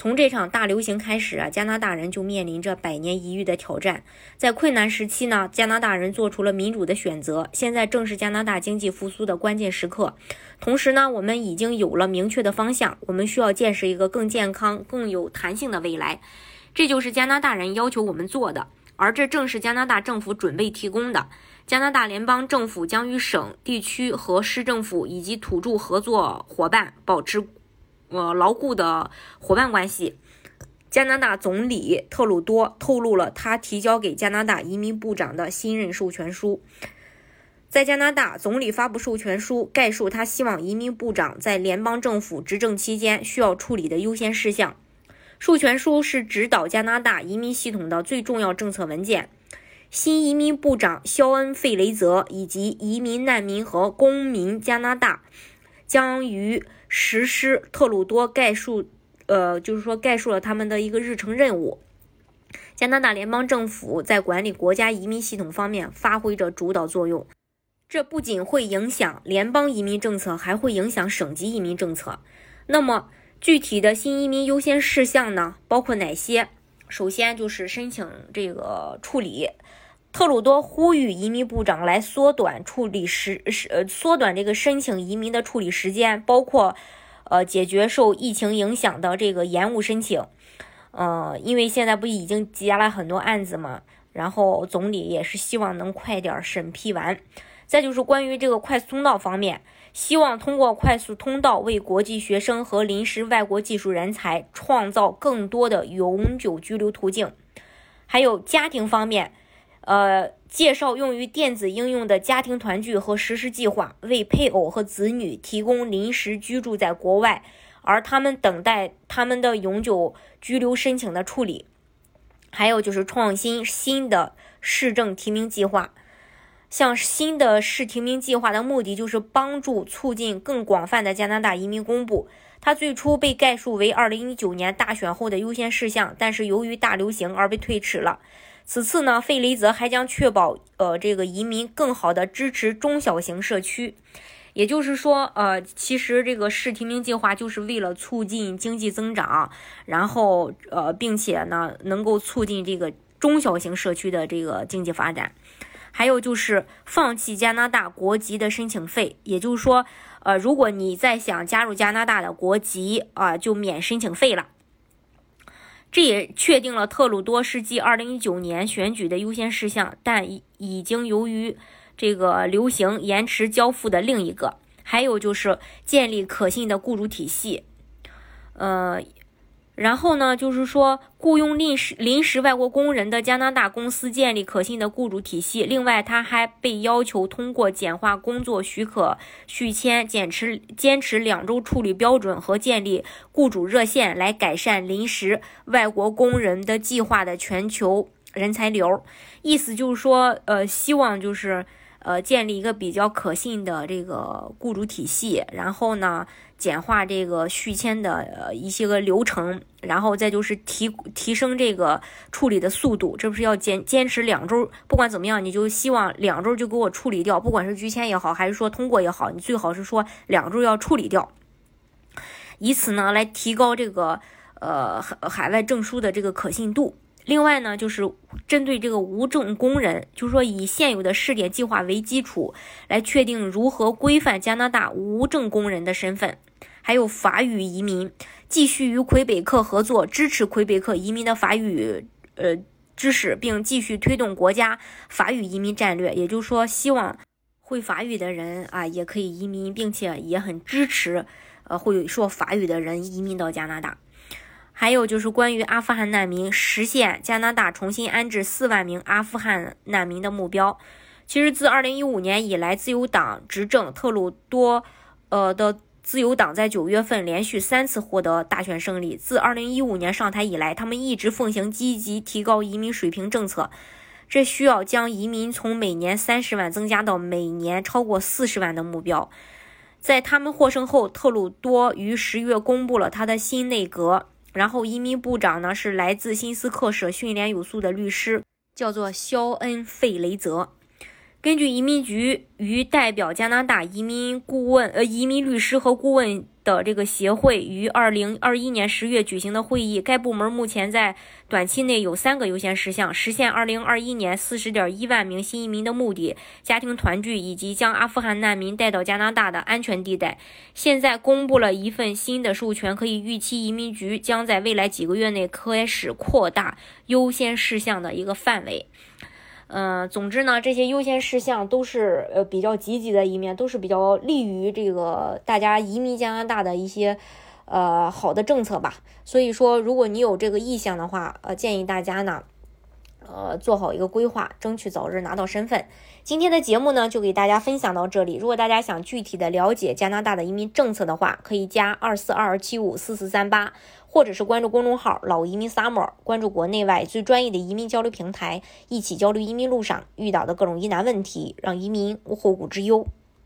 从这场大流行开始啊，加拿大人就面临着百年一遇的挑战。在困难时期呢，加拿大人做出了民主的选择。现在正是加拿大经济复苏的关键时刻。同时呢，我们已经有了明确的方向，我们需要建设一个更健康、更有弹性的未来。这就是加拿大人要求我们做的，而这正是加拿大政府准备提供的。加拿大联邦政府将与省、地区和市政府以及土著合作伙伴保持。呃，牢固的伙伴关系。加拿大总理特鲁多透露了他提交给加拿大移民部长的新任授权书。在加拿大，总理发布授权书，概述他希望移民部长在联邦政府执政期间需要处理的优先事项。授权书是指导加拿大移民系统的最重要政策文件。新移民部长肖恩·费雷泽以及移民难民和公民加拿大将于。实施特鲁多概述，呃，就是说概述了他们的一个日程任务。加拿大联邦政府在管理国家移民系统方面发挥着主导作用，这不仅会影响联邦移民政策，还会影响省级移民政策。那么具体的新移民优先事项呢，包括哪些？首先就是申请这个处理。特鲁多呼吁移民部长来缩短处理时时呃缩短这个申请移民的处理时间，包括呃解决受疫情影响的这个延误申请。呃，因为现在不已经积压了很多案子嘛，然后总理也是希望能快点审批完。再就是关于这个快速通道方面，希望通过快速通道为国际学生和临时外国技术人才创造更多的永久居留途径。还有家庭方面。呃，介绍用于电子应用的家庭团聚和实施计划，为配偶和子女提供临时居住在国外，而他们等待他们的永久居留申请的处理。还有就是创新新的市政提名计划，像新的市提名计划的目的就是帮助促进更广泛的加拿大移民公布。它最初被概述为2019年大选后的优先事项，但是由于大流行而被推迟了。此次呢，费雷泽还将确保呃这个移民更好的支持中小型社区，也就是说，呃，其实这个市提名计划就是为了促进经济增长，然后呃，并且呢，能够促进这个中小型社区的这个经济发展。还有就是放弃加拿大国籍的申请费，也就是说，呃，如果你再想加入加拿大的国籍啊，就免申请费了。这也确定了特鲁多是继2019年选举的优先事项，但已已经由于这个流行延迟交付的另一个。还有就是建立可信的雇主体系，呃。然后呢，就是说雇佣临时临时外国工人的加拿大公司建立可信的雇主体系。另外，他还被要求通过简化工作许可续签、坚持坚持两周处理标准和建立雇主热线来改善临时外国工人的计划的全球人才流。意思就是说，呃，希望就是呃建立一个比较可信的这个雇主体系。然后呢？简化这个续签的呃一些个流程，然后再就是提提升这个处理的速度，这不是要坚坚持两周？不管怎么样，你就希望两周就给我处理掉，不管是拒签也好，还是说通过也好，你最好是说两周要处理掉，以此呢来提高这个呃海海外证书的这个可信度。另外呢，就是针对这个无证工人，就是说以现有的试点计划为基础，来确定如何规范加拿大无证工人的身份。还有法语移民，继续与魁北克合作，支持魁北克移民的法语呃知识，并继续推动国家法语移民战略。也就是说，希望会法语的人啊也可以移民，并且也很支持呃会说法语的人移民到加拿大。还有就是关于阿富汗难民，实现加拿大重新安置四万名阿富汗难民的目标。其实自二零一五年以来，自由党执政，特鲁多呃的自由党在九月份连续三次获得大选胜利。自二零一五年上台以来，他们一直奉行积极提高移民水平政策。这需要将移民从每年三十万增加到每年超过四十万的目标。在他们获胜后，特鲁多于十月公布了他的新内阁。然后，移民部长呢是来自新斯克舍训练有素的律师，叫做肖恩·费雷泽。根据移民局与代表加拿大移民顾问、呃移民律师和顾问的这个协会于二零二一年十月举行的会议，该部门目前在短期内有三个优先事项：实现二零二一年四十点一万名新移民的目的，家庭团聚，以及将阿富汗难民带到加拿大的安全地带。现在公布了一份新的授权，可以预期移民局将在未来几个月内开始扩大优先事项的一个范围。嗯，总之呢，这些优先事项都是呃比较积极的一面，都是比较利于这个大家移民加拿大的一些呃好的政策吧。所以说，如果你有这个意向的话，呃，建议大家呢，呃，做好一个规划，争取早日拿到身份。今天的节目呢，就给大家分享到这里。如果大家想具体的了解加拿大的移民政策的话，可以加二四二二七五四四三八。或者是关注公众号“老移民 summer”，关注国内外最专业的移民交流平台，一起交流移民路上遇到的各种疑难问题，让移民无后顾之忧。